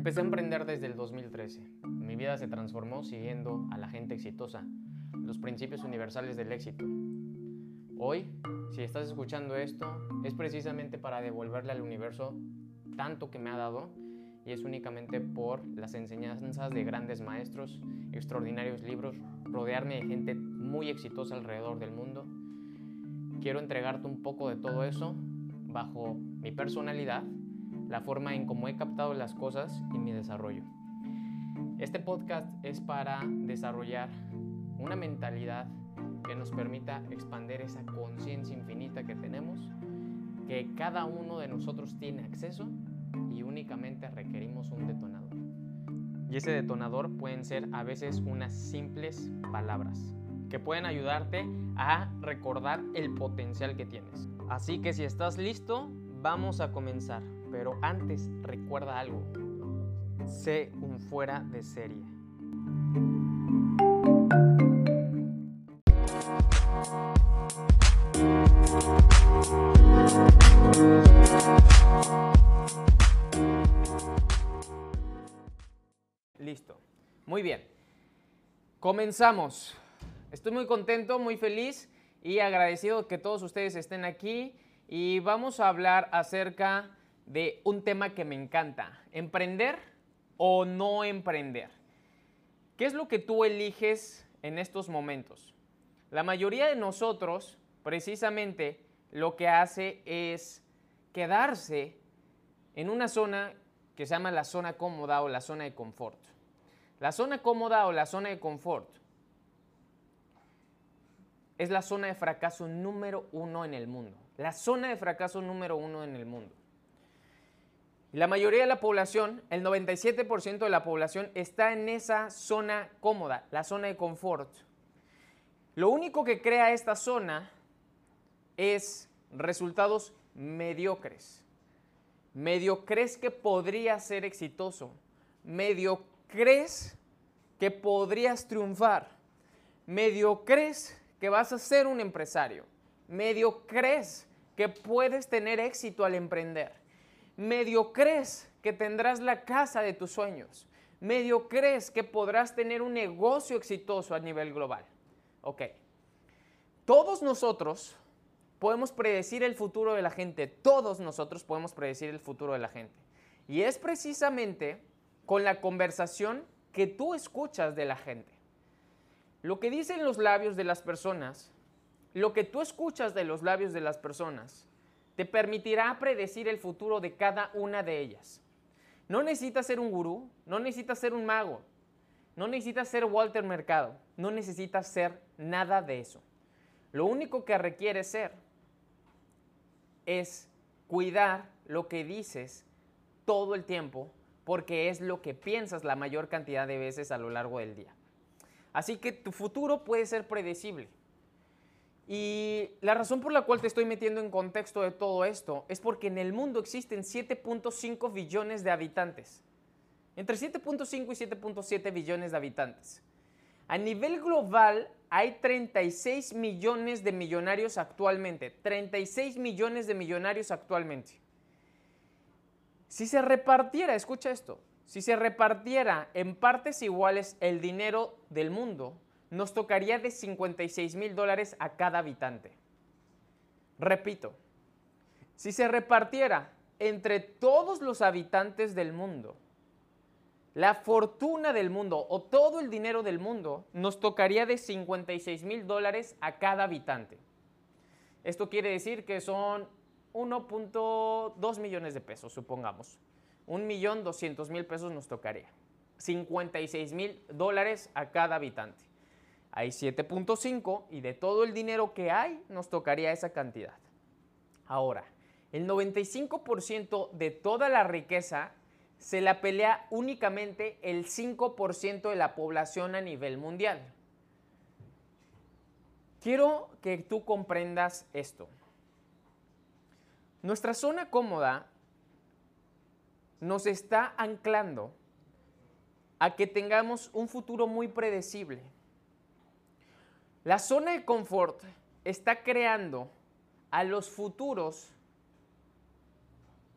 Empecé a emprender desde el 2013. Mi vida se transformó siguiendo a la gente exitosa, los principios universales del éxito. Hoy, si estás escuchando esto, es precisamente para devolverle al universo tanto que me ha dado y es únicamente por las enseñanzas de grandes maestros, extraordinarios libros, rodearme de gente muy exitosa alrededor del mundo. Quiero entregarte un poco de todo eso bajo mi personalidad, la forma en cómo he captado las cosas y mi desarrollo. Este podcast es para desarrollar una mentalidad que nos permita expandir esa conciencia infinita que tenemos, que cada uno de nosotros tiene acceso y únicamente requerimos un detonador. Y ese detonador pueden ser a veces unas simples palabras que pueden ayudarte a recordar el potencial que tienes. Así que si estás listo, vamos a comenzar. Pero antes, recuerda algo. Sé un fuera de serie. Listo. Muy bien. Comenzamos. Estoy muy contento, muy feliz y agradecido que todos ustedes estén aquí y vamos a hablar acerca de un tema que me encanta, emprender o no emprender. ¿Qué es lo que tú eliges en estos momentos? La mayoría de nosotros, precisamente, lo que hace es quedarse en una zona que se llama la zona cómoda o la zona de confort. La zona cómoda o la zona de confort es la zona de fracaso número uno en el mundo. La zona de fracaso número uno en el mundo. La mayoría de la población, el 97% de la población, está en esa zona cómoda, la zona de confort. Lo único que crea esta zona es resultados mediocres. Medio crees que podría ser exitoso. Medio crees que podrías triunfar. Medio crees que vas a ser un empresario. Medio crees que puedes tener éxito al emprender medio crees que tendrás la casa de tus sueños, medio crees que podrás tener un negocio exitoso a nivel global. Ok, todos nosotros podemos predecir el futuro de la gente, todos nosotros podemos predecir el futuro de la gente. Y es precisamente con la conversación que tú escuchas de la gente. Lo que dicen los labios de las personas, lo que tú escuchas de los labios de las personas, te permitirá predecir el futuro de cada una de ellas. No necesitas ser un gurú, no necesitas ser un mago, no necesitas ser Walter Mercado, no necesitas ser nada de eso. Lo único que requiere ser es cuidar lo que dices todo el tiempo porque es lo que piensas la mayor cantidad de veces a lo largo del día. Así que tu futuro puede ser predecible. Y la razón por la cual te estoy metiendo en contexto de todo esto es porque en el mundo existen 7.5 billones de habitantes. Entre 7.5 y 7.7 billones de habitantes. A nivel global hay 36 millones de millonarios actualmente. 36 millones de millonarios actualmente. Si se repartiera, escucha esto, si se repartiera en partes iguales el dinero del mundo, nos tocaría de 56 mil dólares a cada habitante. Repito, si se repartiera entre todos los habitantes del mundo, la fortuna del mundo o todo el dinero del mundo nos tocaría de 56 mil dólares a cada habitante. Esto quiere decir que son 1.2 millones de pesos, supongamos. Un millón mil pesos nos tocaría. 56 mil dólares a cada habitante hay 7.5 y de todo el dinero que hay nos tocaría esa cantidad. Ahora, el 95% de toda la riqueza se la pelea únicamente el 5% de la población a nivel mundial. Quiero que tú comprendas esto. Nuestra zona cómoda nos está anclando a que tengamos un futuro muy predecible la zona de confort está creando a los futuros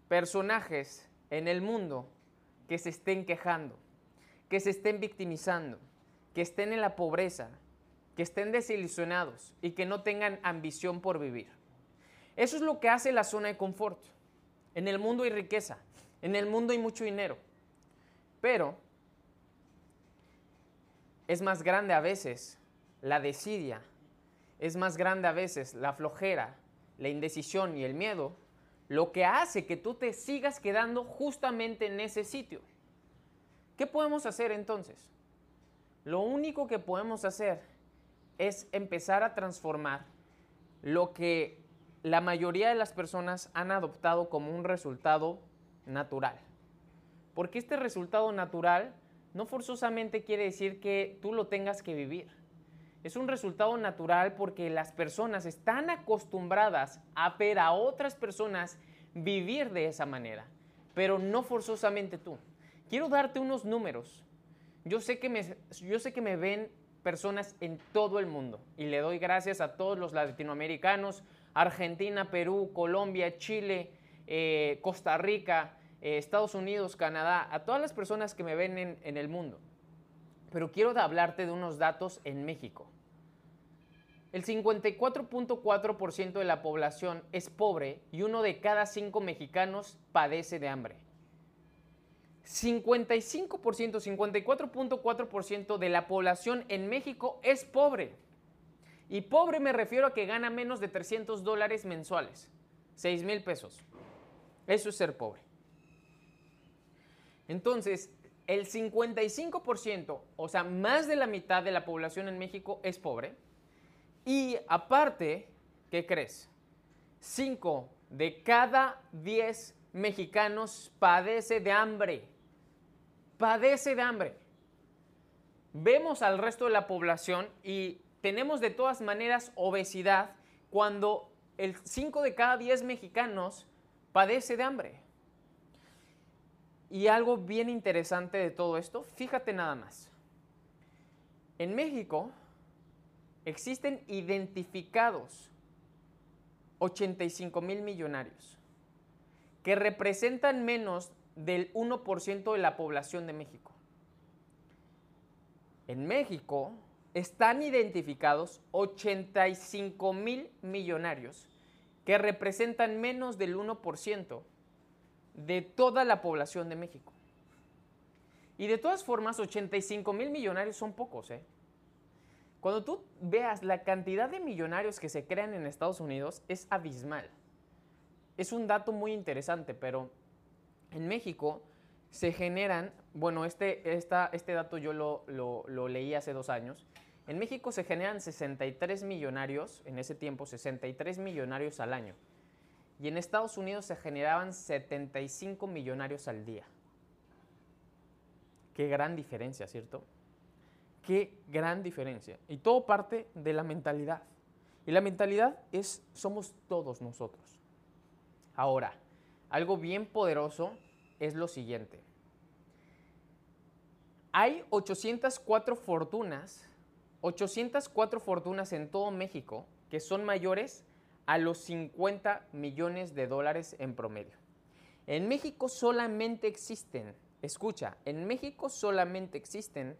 personajes en el mundo que se estén quejando, que se estén victimizando, que estén en la pobreza, que estén desilusionados y que no tengan ambición por vivir. Eso es lo que hace la zona de confort. En el mundo hay riqueza, en el mundo hay mucho dinero, pero es más grande a veces la desidia, es más grande a veces la flojera, la indecisión y el miedo, lo que hace que tú te sigas quedando justamente en ese sitio. ¿Qué podemos hacer entonces? Lo único que podemos hacer es empezar a transformar lo que la mayoría de las personas han adoptado como un resultado natural. Porque este resultado natural no forzosamente quiere decir que tú lo tengas que vivir. Es un resultado natural porque las personas están acostumbradas a ver a otras personas vivir de esa manera, pero no forzosamente tú. Quiero darte unos números. Yo sé que me, yo sé que me ven personas en todo el mundo y le doy gracias a todos los latinoamericanos, Argentina, Perú, Colombia, Chile, eh, Costa Rica, eh, Estados Unidos, Canadá, a todas las personas que me ven en, en el mundo. Pero quiero hablarte de unos datos en México. El 54.4% de la población es pobre y uno de cada cinco mexicanos padece de hambre. 55%, 54.4% de la población en México es pobre. Y pobre me refiero a que gana menos de 300 dólares mensuales, 6 mil pesos. Eso es ser pobre. Entonces, el 55%, o sea, más de la mitad de la población en México es pobre. Y aparte, ¿qué crees? 5 de cada 10 mexicanos padece de hambre. Padece de hambre. Vemos al resto de la población y tenemos de todas maneras obesidad cuando el 5 de cada 10 mexicanos padece de hambre. Y algo bien interesante de todo esto, fíjate nada más. En México existen identificados 85 mil millonarios que representan menos del 1% de la población de México. En México están identificados 85 mil millonarios que representan menos del 1% de toda la población de México. Y de todas formas, 85 mil millonarios son pocos. ¿eh? Cuando tú veas la cantidad de millonarios que se crean en Estados Unidos, es abismal. Es un dato muy interesante, pero en México se generan, bueno, este, este dato yo lo leí hace dos años, en México se generan 63 millonarios, en ese tiempo 63 millonarios al año. Y en Estados Unidos se generaban 75 millonarios al día. Qué gran diferencia, ¿cierto? Qué gran diferencia. Y todo parte de la mentalidad. Y la mentalidad es, somos todos nosotros. Ahora, algo bien poderoso es lo siguiente. Hay 804 fortunas 804 fortunas en todo México que son mayores a los 50 millones de dólares en promedio. En México solamente existen, escucha, en México solamente existen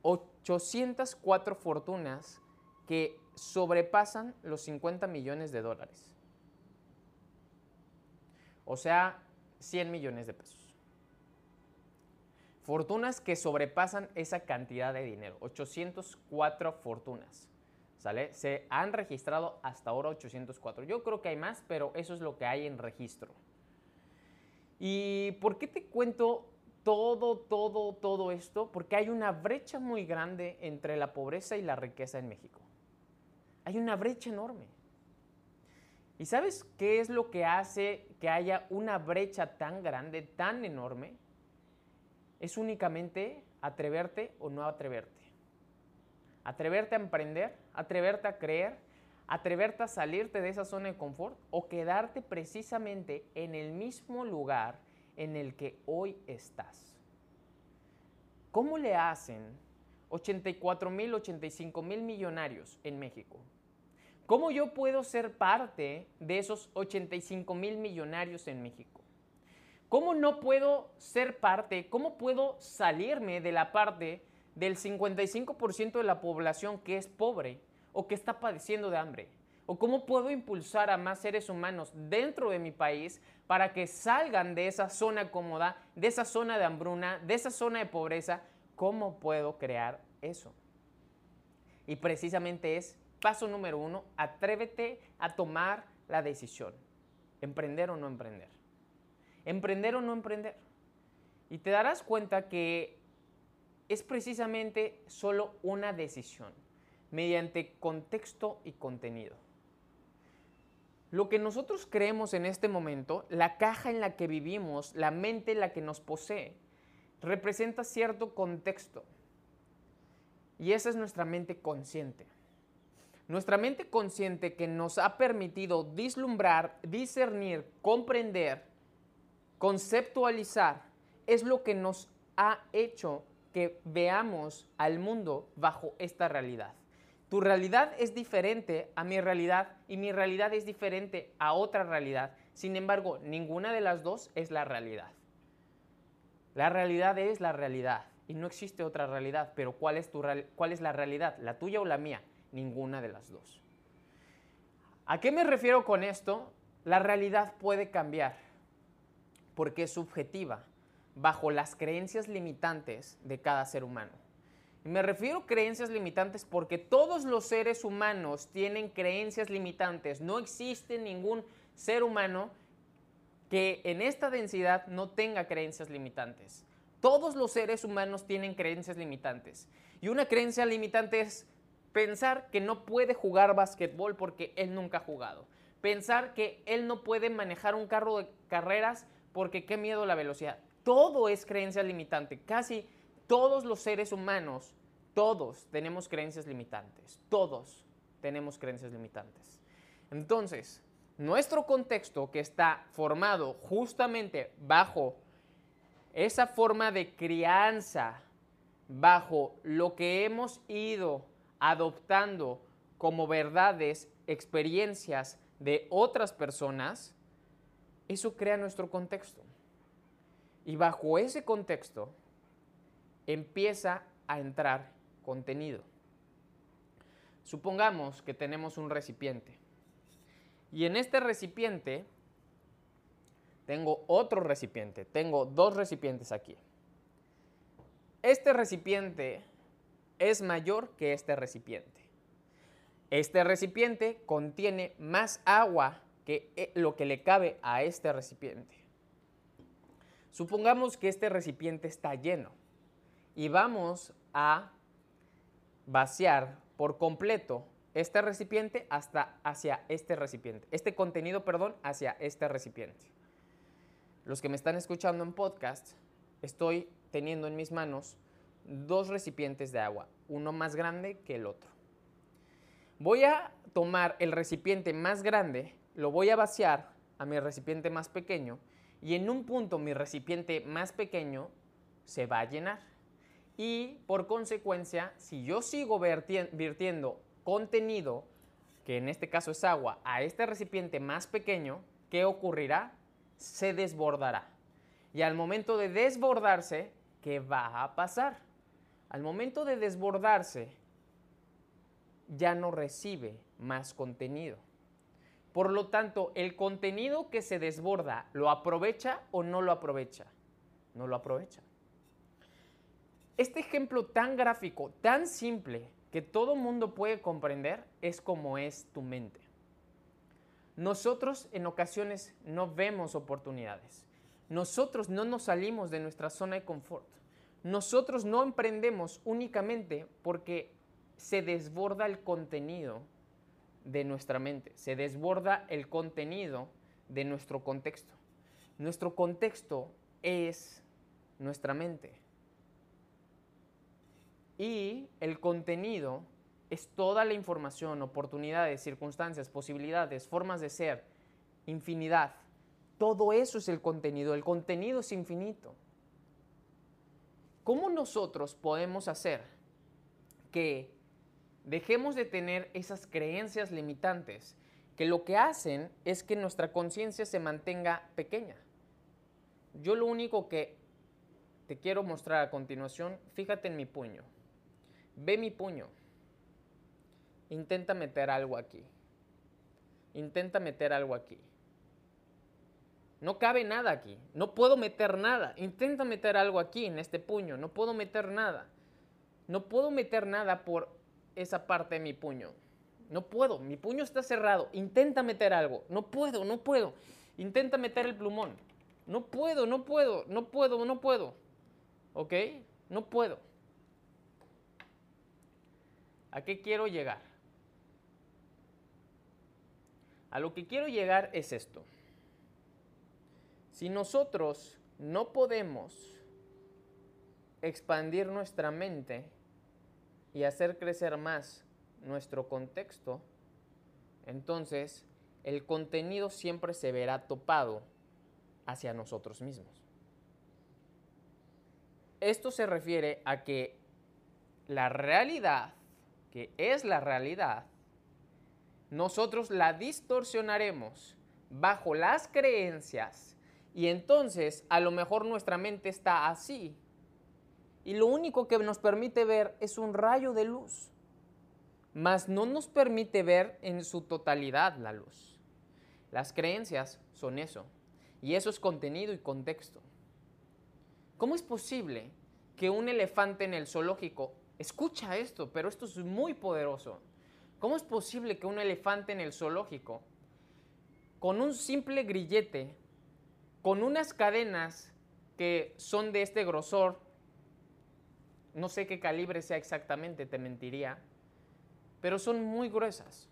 804 fortunas que sobrepasan los 50 millones de dólares. O sea, 100 millones de pesos. Fortunas que sobrepasan esa cantidad de dinero, 804 fortunas. Se han registrado hasta ahora 804. Yo creo que hay más, pero eso es lo que hay en registro. ¿Y por qué te cuento todo, todo, todo esto? Porque hay una brecha muy grande entre la pobreza y la riqueza en México. Hay una brecha enorme. ¿Y sabes qué es lo que hace que haya una brecha tan grande, tan enorme? Es únicamente atreverte o no atreverte. Atreverte a emprender, atreverte a creer, atreverte a salirte de esa zona de confort o quedarte precisamente en el mismo lugar en el que hoy estás. ¿Cómo le hacen 84 mil, 85 mil millonarios en México? ¿Cómo yo puedo ser parte de esos 85 mil millonarios en México? ¿Cómo no puedo ser parte, cómo puedo salirme de la parte del 55% de la población que es pobre o que está padeciendo de hambre? ¿O cómo puedo impulsar a más seres humanos dentro de mi país para que salgan de esa zona cómoda, de esa zona de hambruna, de esa zona de pobreza? ¿Cómo puedo crear eso? Y precisamente es paso número uno, atrévete a tomar la decisión. Emprender o no emprender. Emprender o no emprender. Y te darás cuenta que es precisamente solo una decisión, mediante contexto y contenido. Lo que nosotros creemos en este momento, la caja en la que vivimos, la mente en la que nos posee, representa cierto contexto. Y esa es nuestra mente consciente. Nuestra mente consciente que nos ha permitido vislumbrar, discernir, comprender, conceptualizar, es lo que nos ha hecho que veamos al mundo bajo esta realidad. Tu realidad es diferente a mi realidad y mi realidad es diferente a otra realidad. Sin embargo, ninguna de las dos es la realidad. La realidad es la realidad y no existe otra realidad, pero ¿cuál es, tu, cuál es la realidad? ¿La tuya o la mía? Ninguna de las dos. ¿A qué me refiero con esto? La realidad puede cambiar porque es subjetiva bajo las creencias limitantes de cada ser humano. Y me refiero a creencias limitantes porque todos los seres humanos tienen creencias limitantes. No existe ningún ser humano que en esta densidad no tenga creencias limitantes. Todos los seres humanos tienen creencias limitantes. Y una creencia limitante es pensar que no puede jugar básquetbol porque él nunca ha jugado. Pensar que él no puede manejar un carro de carreras porque qué miedo la velocidad. Todo es creencia limitante. Casi todos los seres humanos, todos tenemos creencias limitantes. Todos tenemos creencias limitantes. Entonces, nuestro contexto que está formado justamente bajo esa forma de crianza bajo lo que hemos ido adoptando como verdades, experiencias de otras personas, eso crea nuestro contexto. Y bajo ese contexto empieza a entrar contenido. Supongamos que tenemos un recipiente. Y en este recipiente tengo otro recipiente, tengo dos recipientes aquí. Este recipiente es mayor que este recipiente. Este recipiente contiene más agua que eh, lo que le cabe a este recipiente. Supongamos que este recipiente está lleno y vamos a vaciar por completo este recipiente hasta hacia este recipiente, este contenido, perdón, hacia este recipiente los que me están escuchando en podcast, estoy teniendo en mis manos dos recipientes de agua, uno más grande que el otro. Voy a tomar el recipiente más grande, lo voy a vaciar a mi recipiente más pequeño y en un punto mi recipiente más pequeño se va a llenar. Y por consecuencia, si yo sigo virtiendo contenido, que en este caso es agua, a este recipiente más pequeño, ¿qué ocurrirá? se desbordará. Y al momento de desbordarse, ¿qué va a pasar? Al momento de desbordarse, ya no recibe más contenido. Por lo tanto, el contenido que se desborda, ¿lo aprovecha o no lo aprovecha? No lo aprovecha. Este ejemplo tan gráfico, tan simple, que todo mundo puede comprender, es como es tu mente. Nosotros en ocasiones no vemos oportunidades. Nosotros no nos salimos de nuestra zona de confort. Nosotros no emprendemos únicamente porque se desborda el contenido de nuestra mente, se desborda el contenido de nuestro contexto. Nuestro contexto es nuestra mente. Y el contenido es toda la información, oportunidades, circunstancias, posibilidades, formas de ser, infinidad. Todo eso es el contenido. El contenido es infinito. ¿Cómo nosotros podemos hacer que dejemos de tener esas creencias limitantes que lo que hacen es que nuestra conciencia se mantenga pequeña? Yo lo único que te quiero mostrar a continuación, fíjate en mi puño. Ve mi puño. Intenta meter algo aquí. Intenta meter algo aquí. No cabe nada aquí. No puedo meter nada. Intenta meter algo aquí en este puño. No puedo meter nada. No puedo meter nada por esa parte de mi puño. No puedo. Mi puño está cerrado. Intenta meter algo. No puedo, no puedo. Intenta meter el plumón. No puedo, no puedo, no puedo, no puedo. ¿Ok? No puedo. ¿A qué quiero llegar? A lo que quiero llegar es esto. Si nosotros no podemos expandir nuestra mente y hacer crecer más nuestro contexto, entonces el contenido siempre se verá topado hacia nosotros mismos. Esto se refiere a que la realidad, que es la realidad, nosotros la distorsionaremos bajo las creencias y entonces a lo mejor nuestra mente está así y lo único que nos permite ver es un rayo de luz, mas no nos permite ver en su totalidad la luz. Las creencias son eso, y eso es contenido y contexto. ¿Cómo es posible que un elefante en el zoológico, escucha esto, pero esto es muy poderoso, ¿cómo es posible que un elefante en el zoológico, con un simple grillete, con unas cadenas que son de este grosor, no sé qué calibre sea exactamente, te mentiría, pero son muy gruesas.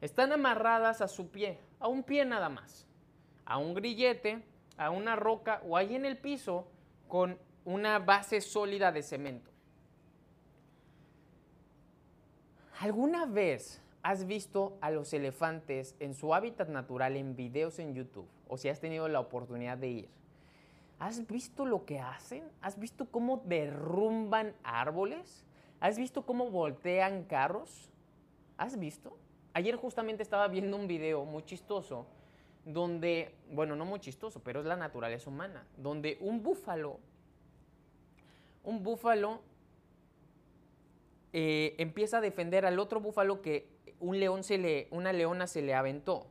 Están amarradas a su pie, a un pie nada más, a un grillete, a una roca o ahí en el piso con una base sólida de cemento. ¿Alguna vez has visto a los elefantes en su hábitat natural en videos en YouTube o si has tenido la oportunidad de ir? ¿Has visto lo que hacen? ¿Has visto cómo derrumban árboles? ¿Has visto cómo voltean carros? ¿Has visto? Ayer justamente estaba viendo un video muy chistoso donde, bueno, no muy chistoso, pero es la naturaleza humana, donde un búfalo, un búfalo eh, empieza a defender al otro búfalo que un león se le, una leona se le aventó.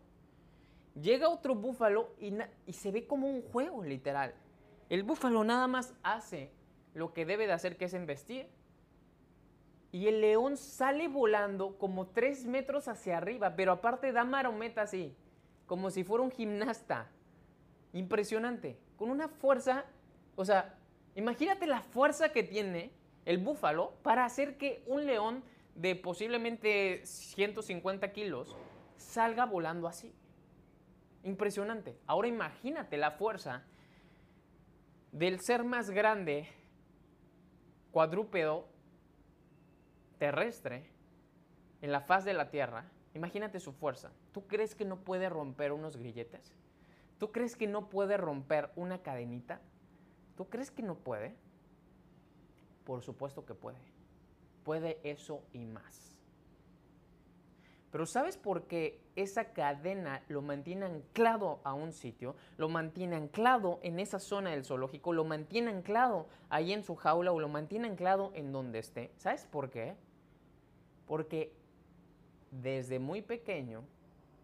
Llega otro búfalo y, y se ve como un juego, literal. El búfalo nada más hace lo que debe de hacer, que es embestir. Y el león sale volando como tres metros hacia arriba, pero aparte da marometa así, como si fuera un gimnasta. Impresionante, con una fuerza, o sea, imagínate la fuerza que tiene el búfalo para hacer que un león de posiblemente 150 kilos salga volando así. Impresionante. Ahora imagínate la fuerza del ser más grande cuadrúpedo terrestre en la faz de la Tierra, imagínate su fuerza. ¿Tú crees que no puede romper unos grilletes? ¿Tú crees que no puede romper una cadenita? ¿Tú crees que no puede? Por supuesto que puede. Puede eso y más. Pero ¿sabes por qué esa cadena lo mantiene anclado a un sitio? Lo mantiene anclado en esa zona del zoológico, lo mantiene anclado ahí en su jaula o lo mantiene anclado en donde esté. ¿Sabes por qué? Porque desde muy pequeño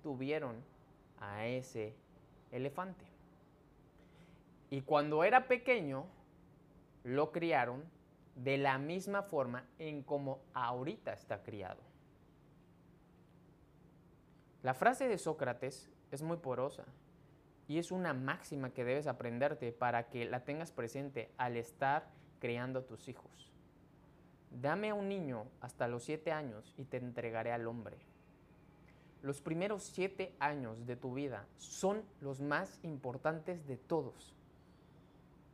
tuvieron a ese elefante. Y cuando era pequeño, lo criaron de la misma forma en como ahorita está criado. La frase de Sócrates es muy porosa y es una máxima que debes aprenderte para que la tengas presente al estar criando a tus hijos. Dame a un niño hasta los siete años y te entregaré al hombre. Los primeros siete años de tu vida son los más importantes de todos.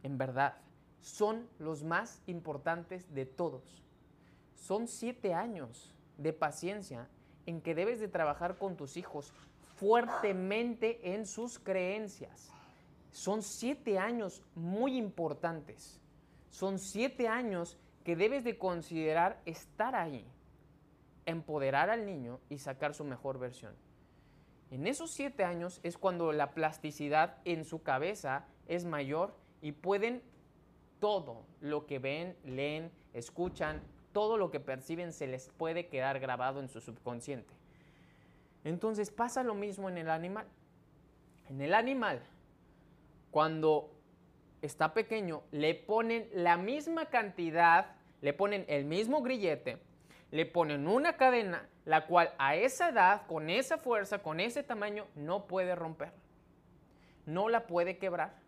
En verdad, son los más importantes de todos. Son siete años de paciencia en que debes de trabajar con tus hijos fuertemente en sus creencias. Son siete años muy importantes. Son siete años que debes de considerar estar ahí, empoderar al niño y sacar su mejor versión. En esos siete años es cuando la plasticidad en su cabeza es mayor y pueden todo lo que ven, leen, escuchan, todo lo que perciben se les puede quedar grabado en su subconsciente. Entonces pasa lo mismo en el animal. En el animal, cuando está pequeño, le ponen la misma cantidad, le ponen el mismo grillete, le ponen una cadena, la cual a esa edad, con esa fuerza, con ese tamaño, no puede romper. No la puede quebrar.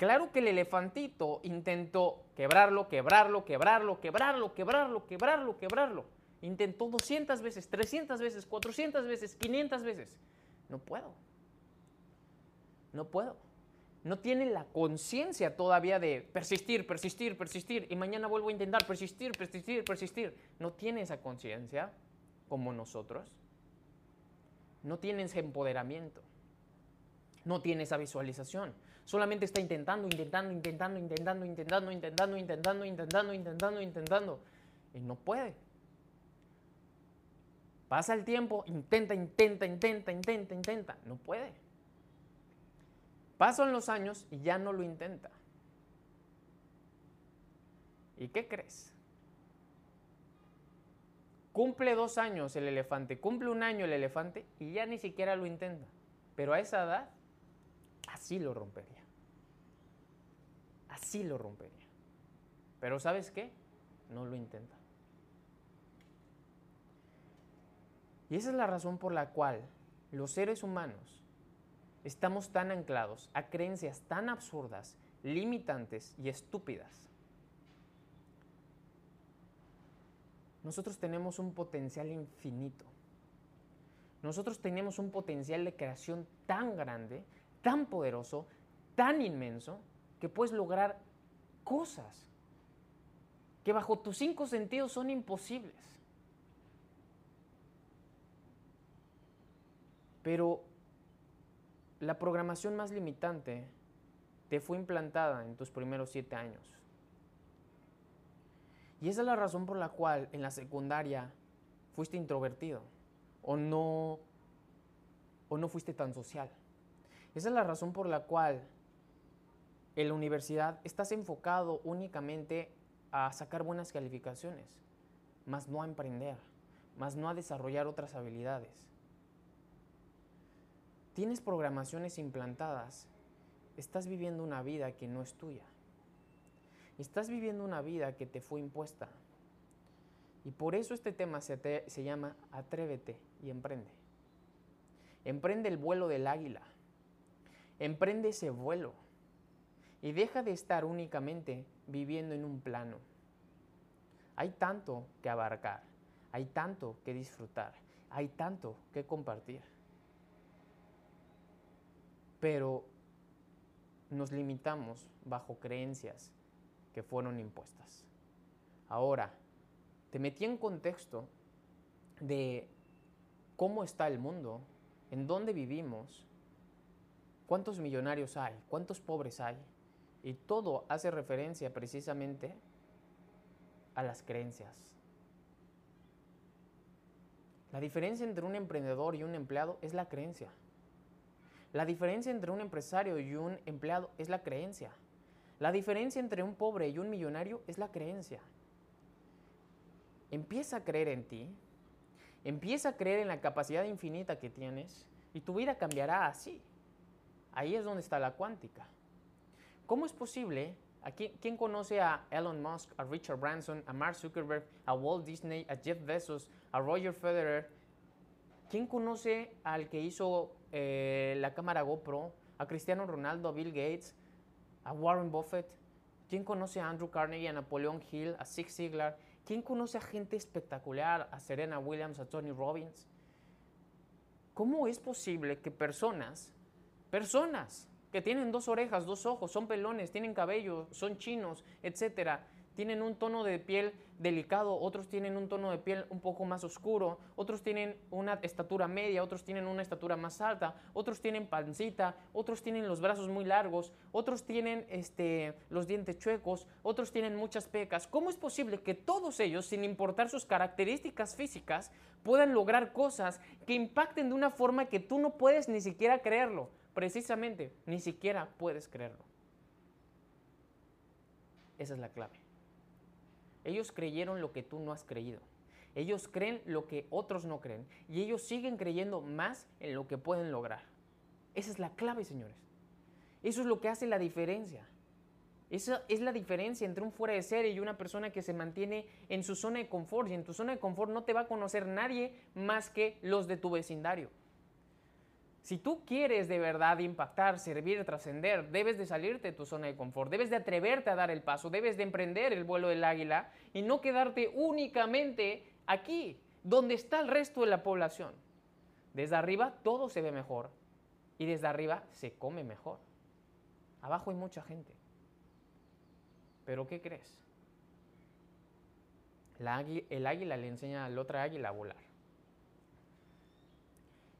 Claro que el elefantito intentó quebrarlo, quebrarlo, quebrarlo, quebrarlo, quebrarlo, quebrarlo, quebrarlo. Intentó 200 veces, 300 veces, 400 veces, 500 veces. No puedo. No puedo. No tiene la conciencia todavía de persistir, persistir, persistir. Y mañana vuelvo a intentar persistir, persistir, persistir. No tiene esa conciencia como nosotros. No tiene ese empoderamiento. No tiene esa visualización. Solamente está intentando, intentando, intentando, intentando, intentando, intentando, intentando, intentando, intentando, intentando. Y no puede. Pasa el tiempo, intenta, intenta, intenta, intenta, intenta. No puede. Pasan los años y ya no lo intenta. ¿Y qué crees? Cumple dos años el elefante, cumple un año el elefante y ya ni siquiera lo intenta. Pero a esa edad, así lo rompería. Así lo rompería. Pero ¿sabes qué? No lo intenta. Y esa es la razón por la cual los seres humanos estamos tan anclados a creencias tan absurdas, limitantes y estúpidas. Nosotros tenemos un potencial infinito. Nosotros tenemos un potencial de creación tan grande, tan poderoso, tan inmenso, que puedes lograr cosas que bajo tus cinco sentidos son imposibles. Pero la programación más limitante te fue implantada en tus primeros siete años. Y esa es la razón por la cual en la secundaria fuiste introvertido o no, o no fuiste tan social. Esa es la razón por la cual en la universidad estás enfocado únicamente a sacar buenas calificaciones, más no a emprender, más no a desarrollar otras habilidades. Tienes programaciones implantadas, estás viviendo una vida que no es tuya. Estás viviendo una vida que te fue impuesta. Y por eso este tema se, se llama Atrévete y emprende. Emprende el vuelo del águila. Emprende ese vuelo y deja de estar únicamente viviendo en un plano. Hay tanto que abarcar, hay tanto que disfrutar, hay tanto que compartir. Pero nos limitamos bajo creencias que fueron impuestas. Ahora, te metí en contexto de cómo está el mundo, en dónde vivimos, cuántos millonarios hay, cuántos pobres hay, y todo hace referencia precisamente a las creencias. La diferencia entre un emprendedor y un empleado es la creencia. La diferencia entre un empresario y un empleado es la creencia. La diferencia entre un pobre y un millonario es la creencia. Empieza a creer en ti, empieza a creer en la capacidad infinita que tienes y tu vida cambiará así. Ahí es donde está la cuántica. ¿Cómo es posible? ¿Quién conoce a Elon Musk, a Richard Branson, a Mark Zuckerberg, a Walt Disney, a Jeff Bezos, a Roger Federer? ¿Quién conoce al que hizo eh, la cámara GoPro, a Cristiano Ronaldo, a Bill Gates, a Warren Buffett? ¿Quién conoce a Andrew Carnegie, a Napoleon Hill, a Zig Ziglar? ¿Quién conoce a gente espectacular, a Serena Williams, a Tony Robbins? ¿Cómo es posible que personas, personas, que tienen dos orejas, dos ojos, son pelones, tienen cabello, son chinos, etcétera, tienen un tono de piel delicado, otros tienen un tono de piel un poco más oscuro, otros tienen una estatura media, otros tienen una estatura más alta, otros tienen pancita, otros tienen los brazos muy largos, otros tienen este, los dientes chuecos, otros tienen muchas pecas. ¿Cómo es posible que todos ellos, sin importar sus características físicas, puedan lograr cosas que impacten de una forma que tú no puedes ni siquiera creerlo? Precisamente, ni siquiera puedes creerlo. Esa es la clave. Ellos creyeron lo que tú no has creído. Ellos creen lo que otros no creen. Y ellos siguen creyendo más en lo que pueden lograr. Esa es la clave, señores. Eso es lo que hace la diferencia. Esa es la diferencia entre un fuera de serie y una persona que se mantiene en su zona de confort. Y en tu zona de confort no te va a conocer nadie más que los de tu vecindario. Si tú quieres de verdad impactar, servir, trascender, debes de salirte de tu zona de confort, debes de atreverte a dar el paso, debes de emprender el vuelo del águila y no quedarte únicamente aquí, donde está el resto de la población. Desde arriba todo se ve mejor y desde arriba se come mejor. Abajo hay mucha gente. Pero ¿qué crees? el águila le enseña al otro águila a volar.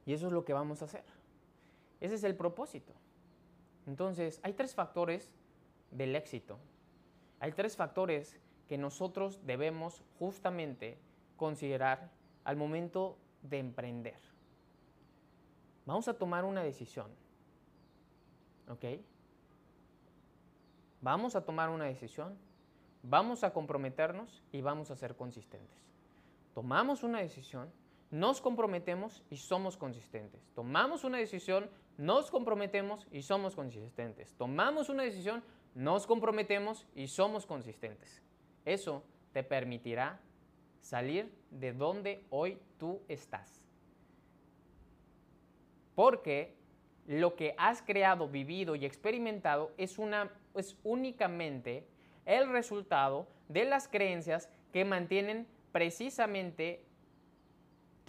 Y eso es lo que vamos a hacer. Ese es el propósito. Entonces, hay tres factores del éxito. Hay tres factores que nosotros debemos justamente considerar al momento de emprender. Vamos a tomar una decisión. ¿Ok? Vamos a tomar una decisión, vamos a comprometernos y vamos a ser consistentes. Tomamos una decisión, nos comprometemos y somos consistentes. Tomamos una decisión, nos comprometemos y somos consistentes. Tomamos una decisión, nos comprometemos y somos consistentes. Eso te permitirá salir de donde hoy tú estás. Porque lo que has creado, vivido y experimentado es, una, es únicamente el resultado de las creencias que mantienen precisamente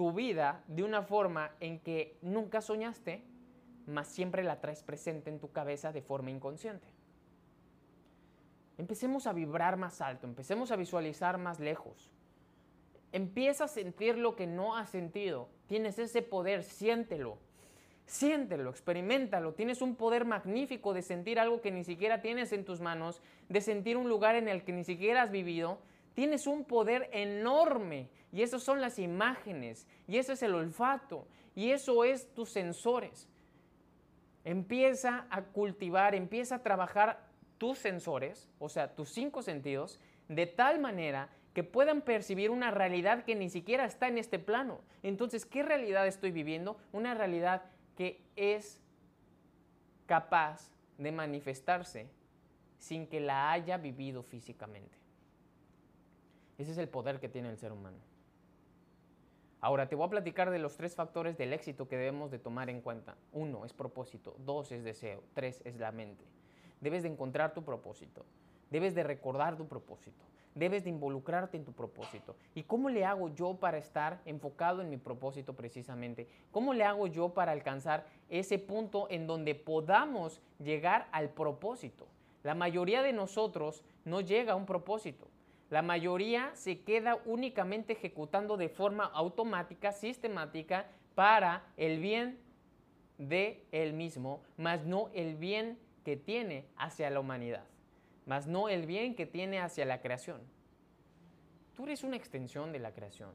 tu vida de una forma en que nunca soñaste, mas siempre la traes presente en tu cabeza de forma inconsciente. Empecemos a vibrar más alto, empecemos a visualizar más lejos. Empieza a sentir lo que no has sentido. Tienes ese poder, siéntelo. Siéntelo, experimentalo. Tienes un poder magnífico de sentir algo que ni siquiera tienes en tus manos, de sentir un lugar en el que ni siquiera has vivido. Tienes un poder enorme y eso son las imágenes y eso es el olfato y eso es tus sensores. Empieza a cultivar, empieza a trabajar tus sensores, o sea, tus cinco sentidos, de tal manera que puedan percibir una realidad que ni siquiera está en este plano. Entonces, ¿qué realidad estoy viviendo? Una realidad que es capaz de manifestarse sin que la haya vivido físicamente. Ese es el poder que tiene el ser humano. Ahora te voy a platicar de los tres factores del éxito que debemos de tomar en cuenta. Uno es propósito, dos es deseo, tres es la mente. Debes de encontrar tu propósito, debes de recordar tu propósito, debes de involucrarte en tu propósito. ¿Y cómo le hago yo para estar enfocado en mi propósito precisamente? ¿Cómo le hago yo para alcanzar ese punto en donde podamos llegar al propósito? La mayoría de nosotros no llega a un propósito. La mayoría se queda únicamente ejecutando de forma automática, sistemática, para el bien de él mismo, más no el bien que tiene hacia la humanidad, más no el bien que tiene hacia la creación. Tú eres una extensión de la creación.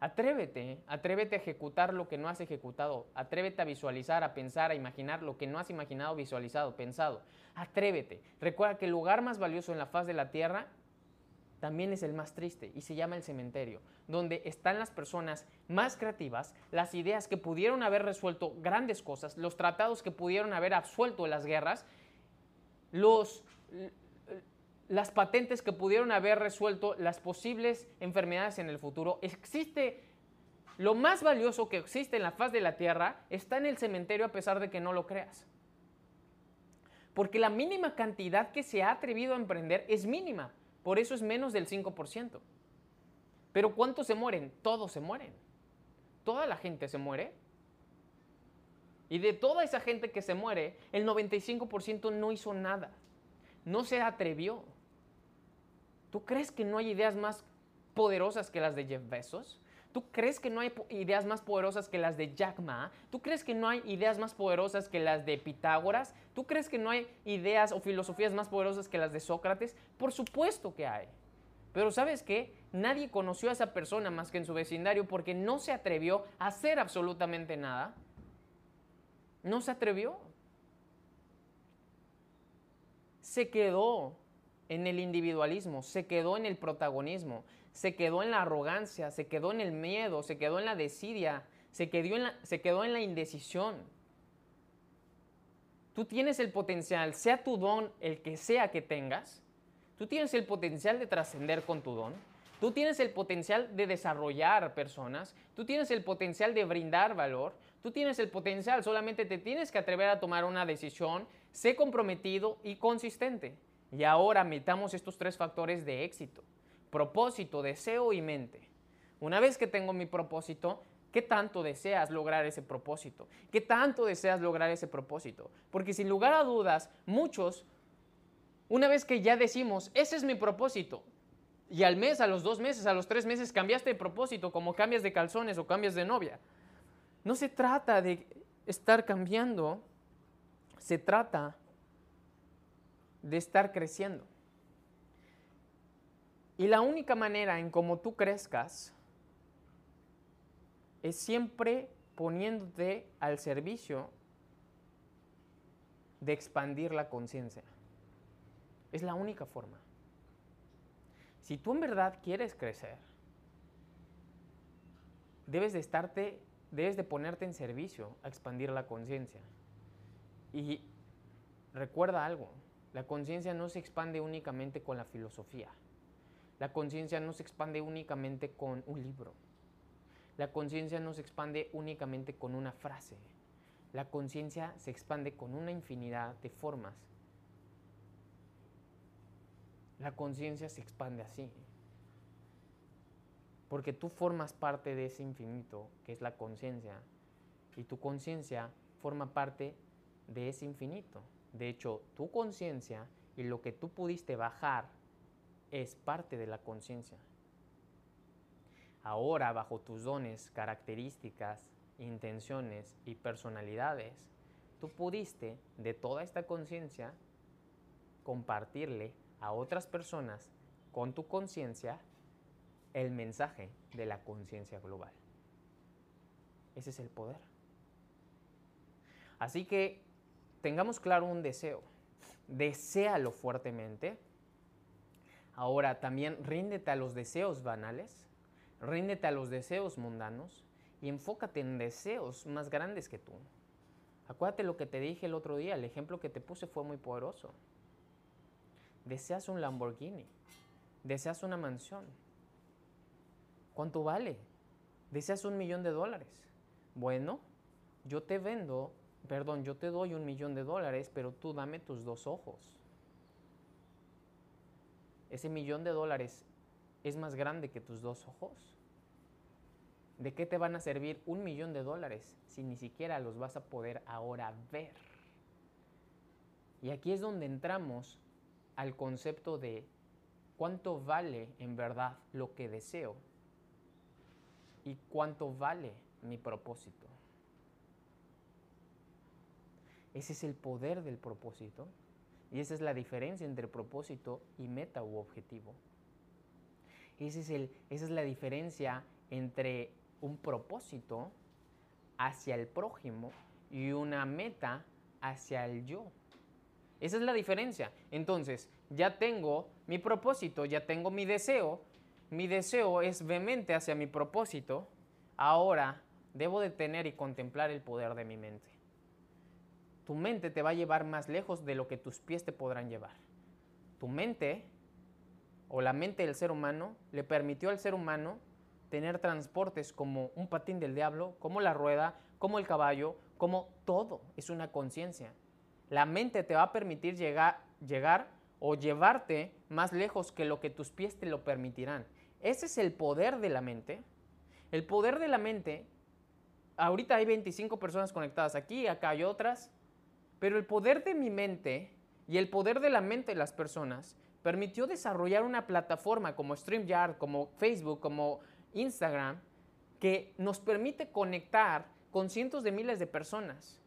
Atrévete, atrévete a ejecutar lo que no has ejecutado. Atrévete a visualizar, a pensar, a imaginar lo que no has imaginado, visualizado, pensado. Atrévete. Recuerda que el lugar más valioso en la faz de la tierra también es el más triste y se llama el cementerio, donde están las personas más creativas, las ideas que pudieron haber resuelto grandes cosas, los tratados que pudieron haber absuelto las guerras, los las patentes que pudieron haber resuelto las posibles enfermedades en el futuro. Existe lo más valioso que existe en la faz de la Tierra, está en el cementerio a pesar de que no lo creas. Porque la mínima cantidad que se ha atrevido a emprender es mínima, por eso es menos del 5%. Pero ¿cuántos se mueren? Todos se mueren. Toda la gente se muere. Y de toda esa gente que se muere, el 95% no hizo nada. No se atrevió. ¿Tú crees que no hay ideas más poderosas que las de Jeff Bezos? ¿Tú crees que no hay ideas más poderosas que las de Jack Ma? ¿Tú crees que no hay ideas más poderosas que las de Pitágoras? ¿Tú crees que no hay ideas o filosofías más poderosas que las de Sócrates? Por supuesto que hay. Pero ¿sabes qué? Nadie conoció a esa persona más que en su vecindario porque no se atrevió a hacer absolutamente nada. No se atrevió. Se quedó en el individualismo, se quedó en el protagonismo, se quedó en la arrogancia, se quedó en el miedo, se quedó en la desidia, se quedó en la, se quedó en la indecisión. Tú tienes el potencial, sea tu don el que sea que tengas, tú tienes el potencial de trascender con tu don, tú tienes el potencial de desarrollar personas, tú tienes el potencial de brindar valor, tú tienes el potencial, solamente te tienes que atrever a tomar una decisión, sé comprometido y consistente. Y ahora metamos estos tres factores de éxito propósito, deseo y mente. Una vez que tengo mi propósito, ¿qué tanto deseas lograr ese propósito? ¿Qué tanto deseas lograr ese propósito? Porque sin lugar a dudas, muchos, una vez que ya decimos, ese es mi propósito, y al mes, a los dos meses, a los tres meses cambiaste de propósito, como cambias de calzones o cambias de novia. No se trata de estar cambiando, se trata de estar creciendo. Y la única manera en cómo tú crezcas es siempre poniéndote al servicio de expandir la conciencia. Es la única forma. Si tú en verdad quieres crecer, debes de estarte, debes de ponerte en servicio a expandir la conciencia. Y recuerda algo, la conciencia no se expande únicamente con la filosofía. La conciencia no se expande únicamente con un libro. La conciencia no se expande únicamente con una frase. La conciencia se expande con una infinidad de formas. La conciencia se expande así. Porque tú formas parte de ese infinito que es la conciencia. Y tu conciencia forma parte de ese infinito. De hecho, tu conciencia y lo que tú pudiste bajar es parte de la conciencia. Ahora, bajo tus dones, características, intenciones y personalidades, tú pudiste de toda esta conciencia compartirle a otras personas con tu conciencia el mensaje de la conciencia global. Ese es el poder. Así que tengamos claro un deseo. Deséalo fuertemente Ahora también ríndete a los deseos banales, ríndete a los deseos mundanos y enfócate en deseos más grandes que tú. Acuérdate lo que te dije el otro día, el ejemplo que te puse fue muy poderoso. Deseas un Lamborghini, deseas una mansión. ¿Cuánto vale? Deseas un millón de dólares. Bueno, yo te vendo, perdón, yo te doy un millón de dólares, pero tú dame tus dos ojos ese millón de dólares es más grande que tus dos ojos? ¿De qué te van a servir un millón de dólares si ni siquiera los vas a poder ahora ver? Y aquí es donde entramos al concepto de cuánto vale en verdad lo que deseo y cuánto vale mi propósito. Ese es el poder del propósito y esa es la diferencia entre propósito y meta u objetivo. es esa es la diferencia entre un propósito hacia el prójimo y una meta hacia el yo. Esa es la diferencia. Entonces, ya tengo mi propósito, ya tengo mi deseo. Mi deseo es vehemente hacia mi propósito. Ahora debo de tener y contemplar el poder de mi mente tu mente te va a llevar más lejos de lo que tus pies te podrán llevar. Tu mente o la mente del ser humano le permitió al ser humano tener transportes como un patín del diablo, como la rueda, como el caballo, como todo. Es una conciencia. La mente te va a permitir llegar, llegar o llevarte más lejos que lo que tus pies te lo permitirán. Ese es el poder de la mente. El poder de la mente, ahorita hay 25 personas conectadas aquí, acá hay otras, pero el poder de mi mente y el poder de la mente de las personas permitió desarrollar una plataforma como StreamYard, como Facebook, como Instagram, que nos permite conectar con cientos de miles de personas.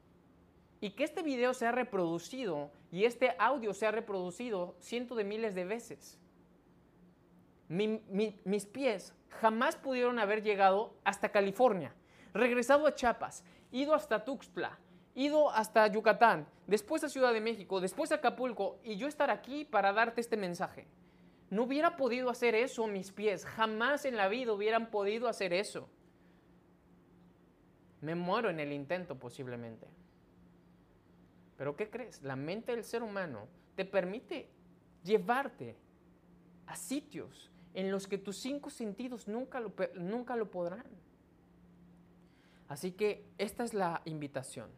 Y que este video sea reproducido y este audio sea reproducido cientos de miles de veces. mis pies jamás pudieron haber llegado hasta California, regresado a Chiapas, ido hasta Tuxtla, ido hasta Yucatán, después a Ciudad de México, después a Acapulco, y yo estar aquí para darte este mensaje. No hubiera podido hacer eso mis pies, jamás en la vida hubieran podido hacer eso. Me muero en el intento posiblemente. Pero ¿qué crees? La mente del ser humano te permite llevarte a sitios en los que tus cinco sentidos nunca lo, nunca lo podrán. Así que esta es la invitación.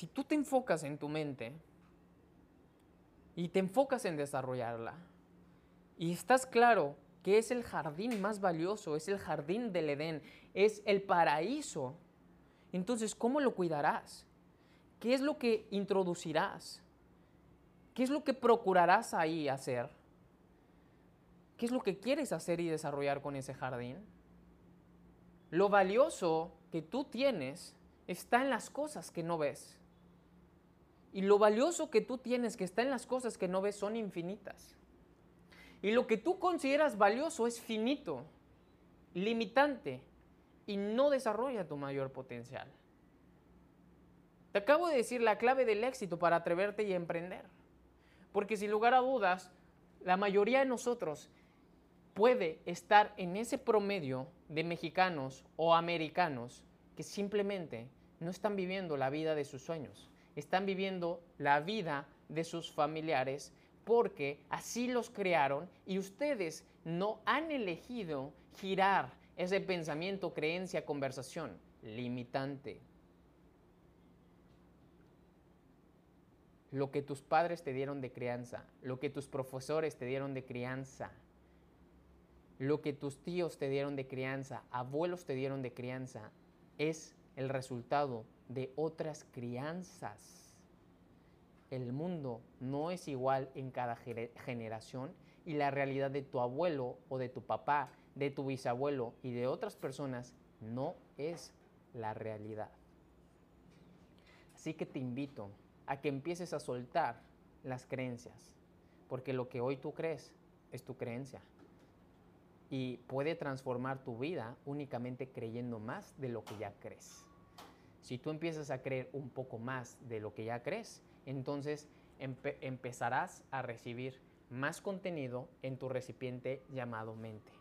Si tú te enfocas en tu mente y te enfocas en desarrollarla y estás claro que es el jardín más valioso, es el jardín del Edén, es el paraíso, entonces ¿cómo lo cuidarás? ¿Qué es lo que introducirás? ¿Qué es lo que procurarás ahí hacer? ¿Qué es lo que quieres hacer y desarrollar con ese jardín? Lo valioso que tú tienes está en las cosas que no ves. Y lo valioso que tú tienes que está en las cosas que no ves son infinitas. Y lo que tú consideras valioso es finito, limitante y no desarrolla tu mayor potencial. Te acabo de decir la clave del éxito para atreverte y emprender. Porque sin lugar a dudas, la mayoría de nosotros puede estar en ese promedio de mexicanos o americanos que simplemente no están viviendo la vida de sus sueños están viviendo la vida de sus familiares porque así los crearon y ustedes no han elegido girar ese pensamiento, creencia, conversación limitante. Lo que tus padres te dieron de crianza, lo que tus profesores te dieron de crianza, lo que tus tíos te dieron de crianza, abuelos te dieron de crianza, es el resultado de otras crianzas. El mundo no es igual en cada generación y la realidad de tu abuelo o de tu papá, de tu bisabuelo y de otras personas no es la realidad. Así que te invito a que empieces a soltar las creencias, porque lo que hoy tú crees es tu creencia y puede transformar tu vida únicamente creyendo más de lo que ya crees. Si tú empiezas a creer un poco más de lo que ya crees, entonces empezarás a recibir más contenido en tu recipiente llamado mente.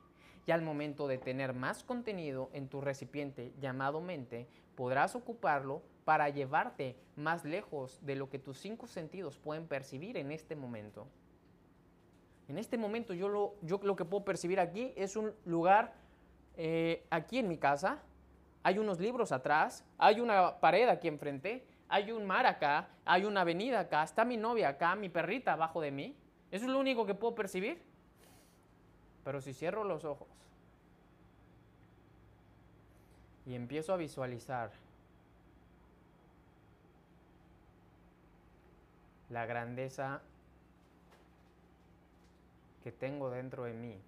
Y al momento de tener más contenido en tu recipiente llamado mente, podrás ocuparlo para llevarte más lejos de lo que tus cinco sentidos pueden percibir en este momento. En este momento yo lo, yo lo que puedo percibir aquí es un lugar eh, aquí en mi casa, hay unos libros atrás, hay una pared aquí enfrente, hay un mar acá, hay una avenida acá, está mi novia acá, mi perrita abajo de mí. Eso es lo único que puedo percibir. Pero si cierro los ojos y empiezo a visualizar la grandeza que tengo dentro de mí,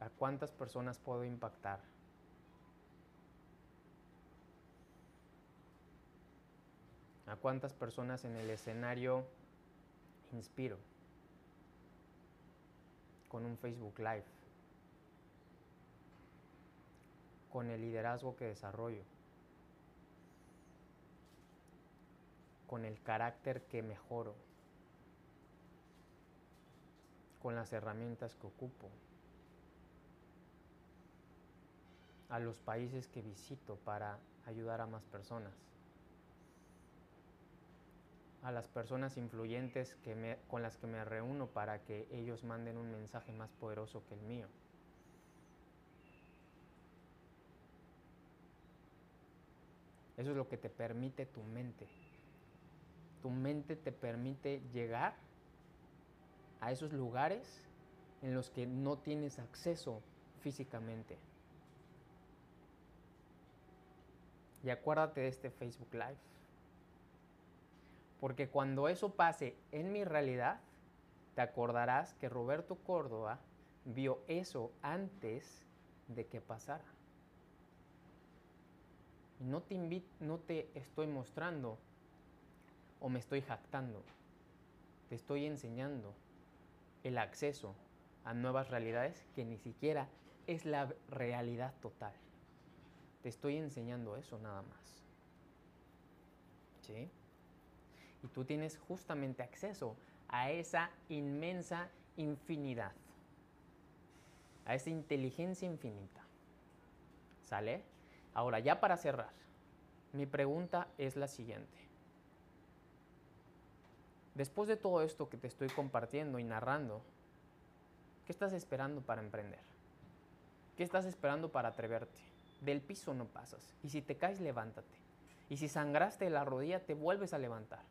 ¿A cuántas personas puedo impactar? ¿A cuántas personas en el escenario inspiro? Con un Facebook Live. Con el liderazgo que desarrollo. Con el carácter que mejoro. Con las herramientas que ocupo. A los países que visito para ayudar a más personas, a las personas influyentes que con las que me reúno para que ellos manden un mensaje más poderoso que el mío. Eso es lo que te permite tu mente. Tu mente te permite llegar a esos lugares en los que no tienes acceso físicamente. Y acuérdate de este Facebook Live. Porque cuando eso pase en mi realidad, te acordarás que Roberto Córdoba vio eso antes de que pasara. No te, no te estoy mostrando o me estoy jactando. Te estoy enseñando el acceso a nuevas realidades que ni siquiera es la realidad total. Te estoy enseñando eso nada más. ¿Sí? Y tú tienes justamente acceso a esa inmensa infinidad, a esa inteligencia infinita. ¿Sale? Ahora, ya para cerrar, mi pregunta es la siguiente. Después de todo esto que te estoy compartiendo y narrando, ¿qué estás esperando para emprender? ¿Qué estás esperando para atreverte? Del piso no pasas. Y si te caes, levántate. Y si sangraste la rodilla, te vuelves a levantar.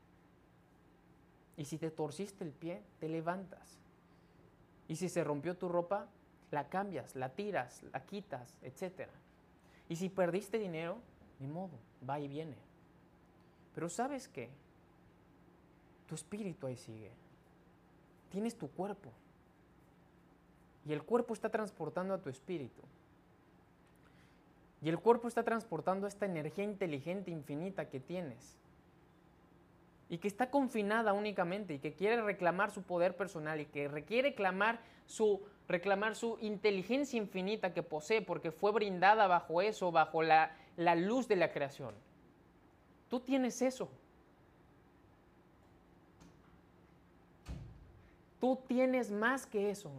Y si te torciste el pie, te levantas. Y si se rompió tu ropa, la cambias, la tiras, la quitas, etc. Y si perdiste dinero, ni modo, va y viene. Pero ¿sabes qué? Tu espíritu ahí sigue. Tienes tu cuerpo. Y el cuerpo está transportando a tu espíritu. Y el cuerpo está transportando esta energía inteligente infinita que tienes y que está confinada únicamente y que quiere reclamar su poder personal y que requiere reclamar su, reclamar su inteligencia infinita que posee porque fue brindada bajo eso, bajo la, la luz de la creación. Tú tienes eso. Tú tienes más que eso.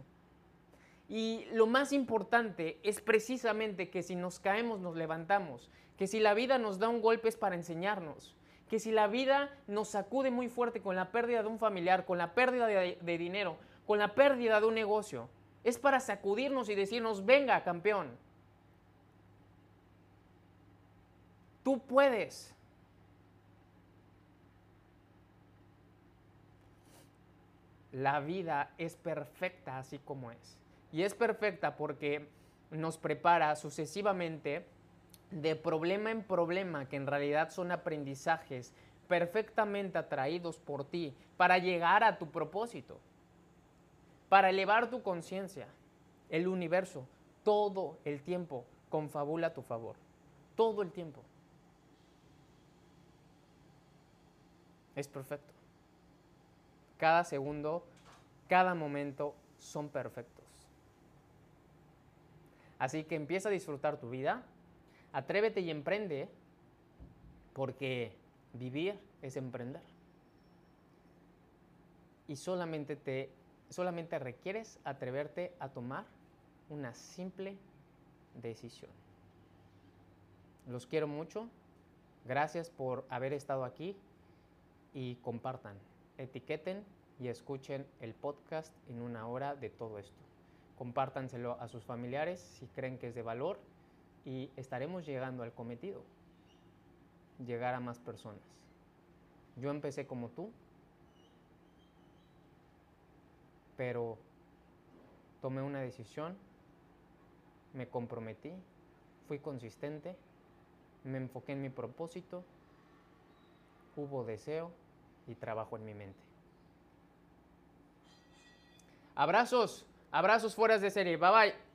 Y lo más importante es precisamente que si nos caemos nos levantamos, que si la vida nos da un golpe es para enseñarnos, que si la vida nos sacude muy fuerte con la pérdida de un familiar, con la pérdida de, dinero, con la pérdida de un negocio, es para sacudirnos y decirnos, venga, campeón. Tú puedes. La vida es perfecta así como es. Y es perfecta porque nos prepara sucesivamente de problema en problema, que en realidad son aprendizajes perfectamente atraídos por ti para llegar a tu propósito, para elevar tu conciencia. El universo todo el tiempo confabula a tu favor, todo el tiempo. Es perfecto. Cada segundo, cada momento son perfectos. Así que empieza a disfrutar tu vida, Atrévete y emprende porque vivir es emprender. Y solamente te solamente requieres atreverte a tomar una simple decisión. Los quiero mucho. Gracias por haber estado aquí y compartan, etiqueten y escuchen el podcast en una hora de todo esto. Compártanselo a sus familiares si creen que es de valor y estaremos llegando al cometido, llegar a más personas. Yo empecé como tú, pero tomé una decisión, me comprometí, fui consistente, me enfoqué en mi propósito, hubo deseo y trabajo en mi mente. Abrazos, abrazos fuera de serie, bye bye.